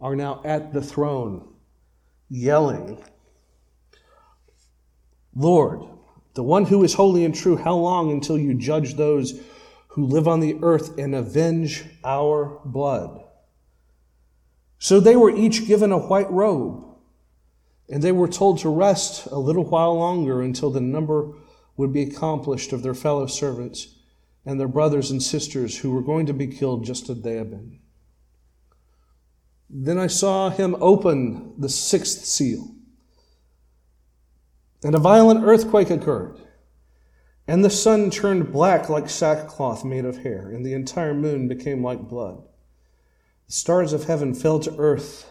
Speaker 2: are now at the throne yelling, Lord, the one who is holy and true, how long until you judge those who live on the earth and avenge our blood? So they were each given a white robe and they were told to rest a little while longer until the number would be accomplished of their fellow servants and their brothers and sisters who were going to be killed just as they had been. Then I saw him open the sixth seal, and a violent earthquake occurred, and the sun turned black like sackcloth made of hair, and the entire moon became like blood. The stars of heaven fell to earth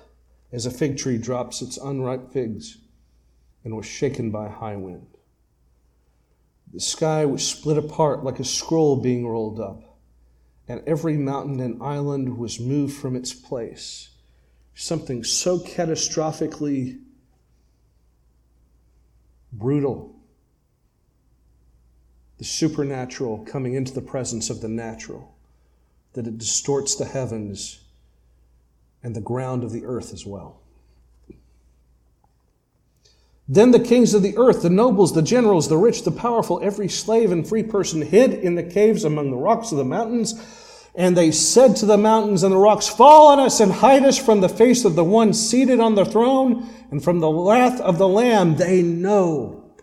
Speaker 2: as a fig tree drops its unripe figs and was shaken by high wind. The sky was split apart like a scroll being rolled up, and every mountain and island was moved from its place. Something so catastrophically brutal. The supernatural coming into the presence of the natural, that it distorts the heavens and the ground of the earth as well. Then the kings of the earth, the nobles, the generals, the rich, the powerful, every slave and free person hid in the caves among the rocks of the mountains. And they said to the mountains and the rocks, Fall on us and hide us from the face of the one seated on the throne and from the wrath of the Lamb. They know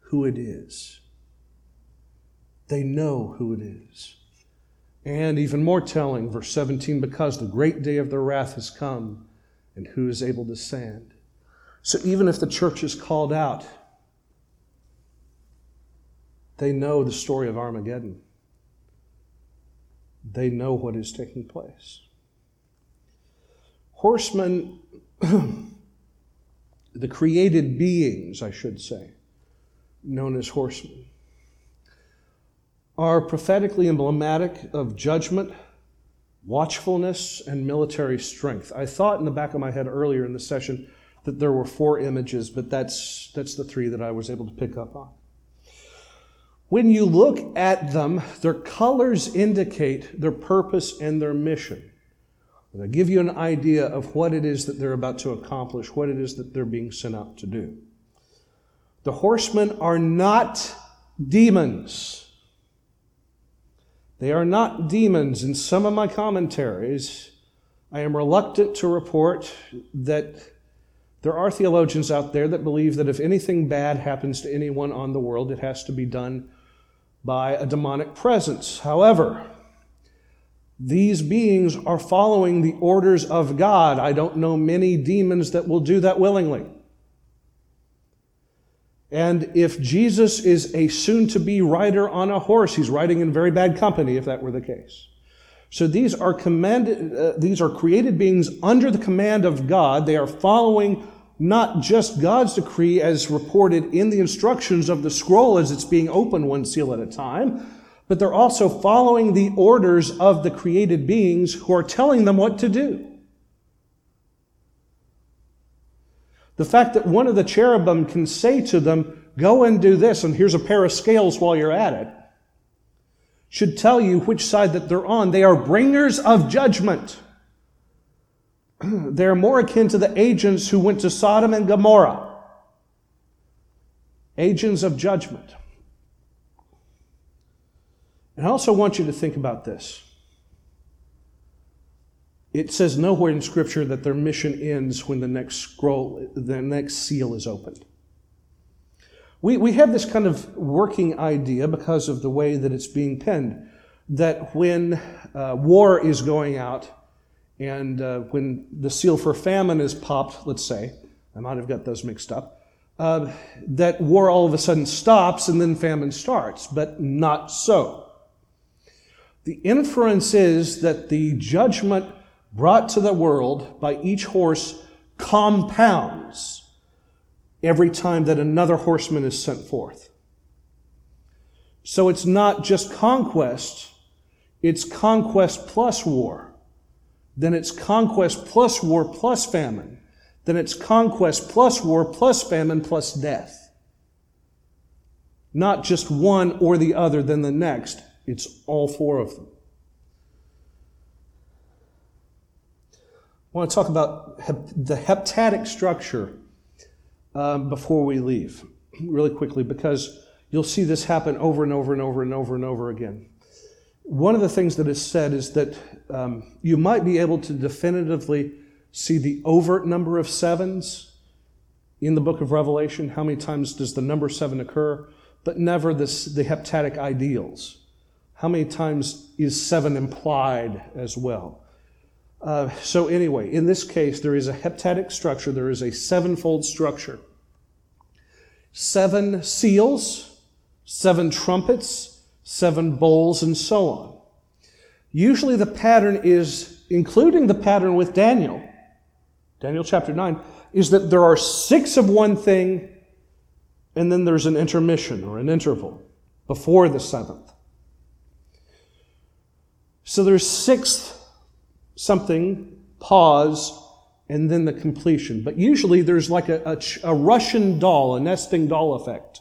Speaker 2: who it is. They know who it is. And even more telling, verse 17, because the great day of their wrath has come, and who is able to stand? So even if the church is called out, they know the story of Armageddon. They know what is taking place. Horsemen, the created beings, I should say, known as horsemen, are prophetically emblematic of judgment, watchfulness, and military strength. I thought in the back of my head earlier in the session that there were four images, but that's, that's the three that I was able to pick up on. When you look at them, their colors indicate their purpose and their mission. They give you an idea of what it is that they're about to accomplish, what it is that they're being sent out to do. The horsemen are not demons. They are not demons. In some of my commentaries, I am reluctant to report that there are theologians out there that believe that if anything bad happens to anyone on the world, it has to be done by a demonic presence. However, these beings are following the orders of God. I don't know many demons that will do that willingly. And if Jesus is a soon to be rider on a horse, he's riding in very bad company if that were the case. So these are commanded, uh, these are created beings under the command of God. They are following not just God's decree as reported in the instructions of the scroll as it's being opened one seal at a time, but they're also following the orders of the created beings who are telling them what to do. The fact that one of the cherubim can say to them, Go and do this, and here's a pair of scales while you're at it, should tell you which side that they're on. They are bringers of judgment. They're more akin to the agents who went to Sodom and Gomorrah. Agents of judgment. And I also want you to think about this. It says nowhere in Scripture that their mission ends when the next scroll, the next seal is opened. We, we have this kind of working idea because of the way that it's being penned that when uh, war is going out And uh, when the seal for famine is popped, let's say, I might have got those mixed up, uh, that war all of a sudden stops and then famine starts, but not so. The inference is that the judgment brought to the world by each horse compounds every time that another horseman is sent forth. So it's not just conquest, it's conquest plus war. Then it's conquest plus war plus famine. Then it's conquest plus war plus famine plus death. Not just one or the other, then the next. It's all four of them. I want to talk about the heptadic structure um, before we leave, really quickly, because you'll see this happen over and over and over and over and over again. One of the things that is said is that um, you might be able to definitively see the overt number of sevens in the book of Revelation. How many times does the number seven occur? But never this, the heptadic ideals. How many times is seven implied as well? Uh, so, anyway, in this case, there is a heptadic structure, there is a sevenfold structure. Seven seals, seven trumpets, seven bowls, and so on. Usually, the pattern is, including the pattern with Daniel, Daniel chapter 9, is that there are six of one thing, and then there's an intermission or an interval before the seventh. So there's six something, pause, and then the completion. But usually there's like a, a, a, Russian doll, a nesting doll effect,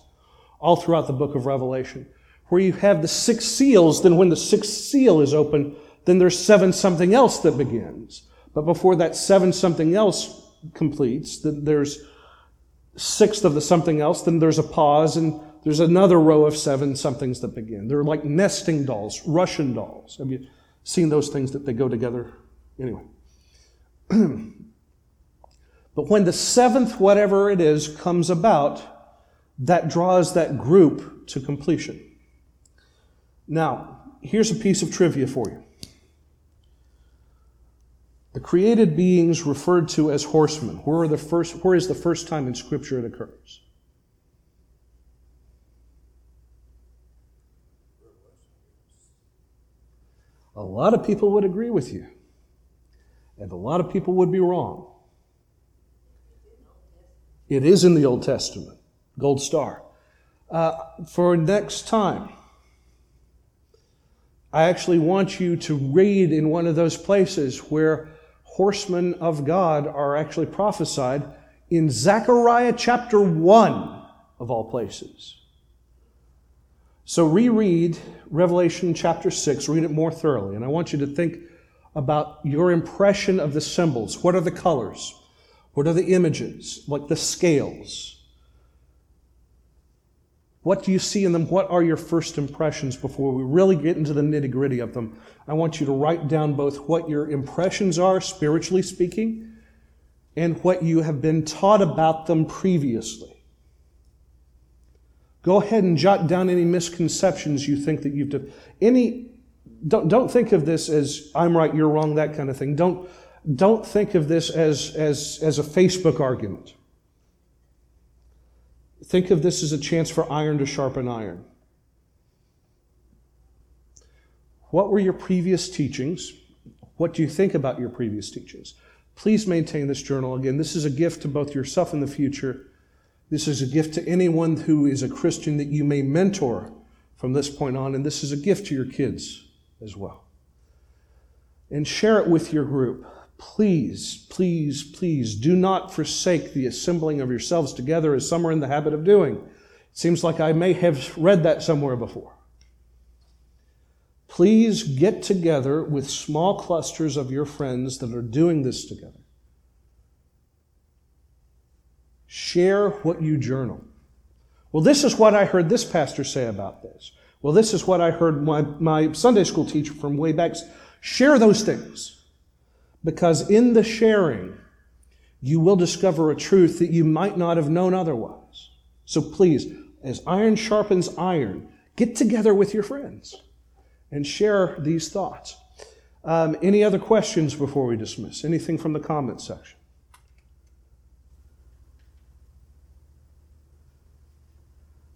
Speaker 2: all throughout the book of Revelation, where you have the six seals, then when the sixth seal is open, then there's seven something else that begins. But before that seven something else completes, then there's sixth of the something else, then there's a pause, and there's another row of seven somethings that begin. They're like nesting dolls, Russian dolls. Have you seen those things that they go together? Anyway. but when the seventh, whatever it is, comes about, that draws that group to completion. Now, here's a piece of trivia for you. The created beings referred to as horsemen. Where, the first, where is the first time in Scripture it occurs? A lot of people would agree with you. And a lot of people would be wrong. It is in the Old Testament, gold star. Uh, for next time, I actually want you to read in one of those places where horsemen of God are actually prophesied in Zechariah chapter 1, of all places. So reread Revelation chapter 6, read it more thoroughly, and I want you to think about your impression of the symbols. What are the colors? What are the images? Like the scales? What do you see in them? What are your first impressions before we really get into the nitty gritty of them? I want you to write down both what your impressions are, spiritually speaking, and what you have been taught about them previously. Go ahead and jot down any misconceptions you think that you've, any don't, don't think of this as I'm right, you're wrong, that kind of thing. Don't, don't think of this as, as, as a Facebook argument. Think of this as a chance for iron to sharpen iron. What were your previous teachings? What do you think about your previous teachings? Please maintain this journal. Again, this is a gift to both yourself and the future. This is a gift to anyone who is a Christian that you may mentor from this point on, and this is a gift to your kids as well. And share it with your group. Please, please, please do not forsake the assembling of yourselves together as some are in the habit of doing. It seems like I may have read that somewhere before. Please get together with small clusters of your friends that are doing this together. Share what you journal. Well, this is what I heard this pastor say about this. Well, this is what I heard my, my Sunday school teacher from way back share those things. Because in the sharing, you will discover a truth that you might not have known otherwise. So please, as iron sharpens iron, get together with your friends and share these thoughts. Um, any other questions before we dismiss? Anything from the comment section?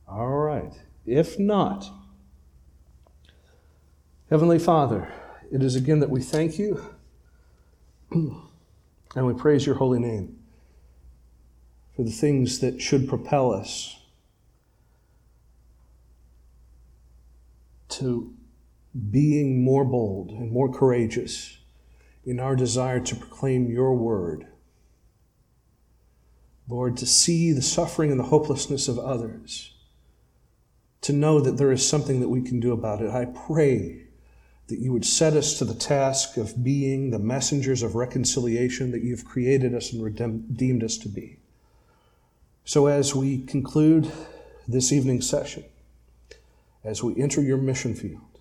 Speaker 2: All right. If not, Heavenly Father, it is again that we thank you and we praise your holy name for the things that should propel us to being more bold and more courageous in our desire to proclaim your word. Lord, to see the suffering and the hopelessness of others, to know that there is something that we can do about it. I pray that you would set us to the task of being the messengers of reconciliation that you've created us and redeemed us to be. So, as we conclude this evening's session, as we enter your mission field,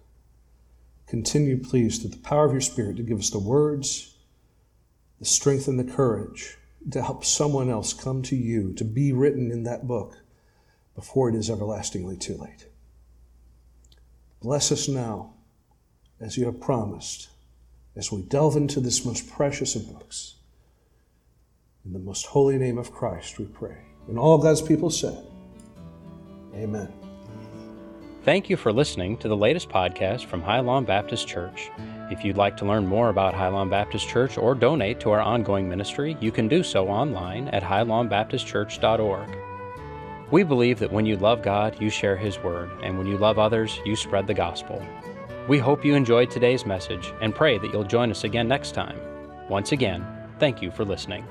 Speaker 2: continue, please, through the power of your Spirit, to give us the words, the strength, and the courage to help someone else come to you, to be written in that book before it is everlastingly too late. Bless us now as you have promised, as we delve into this most precious of books. In the most holy name of Christ, we pray. And all God's people said, Amen.
Speaker 1: Thank you for listening to the latest podcast from High Lawn Baptist Church. If you'd like to learn more about High Lawn Baptist Church or donate to our ongoing ministry, you can do so online at highlawnbaptistchurch.org. We believe that when you love God, you share His Word, and when you love others, you spread the gospel. We hope you enjoyed today's message and pray that you'll join us again next time. Once again, thank you for listening.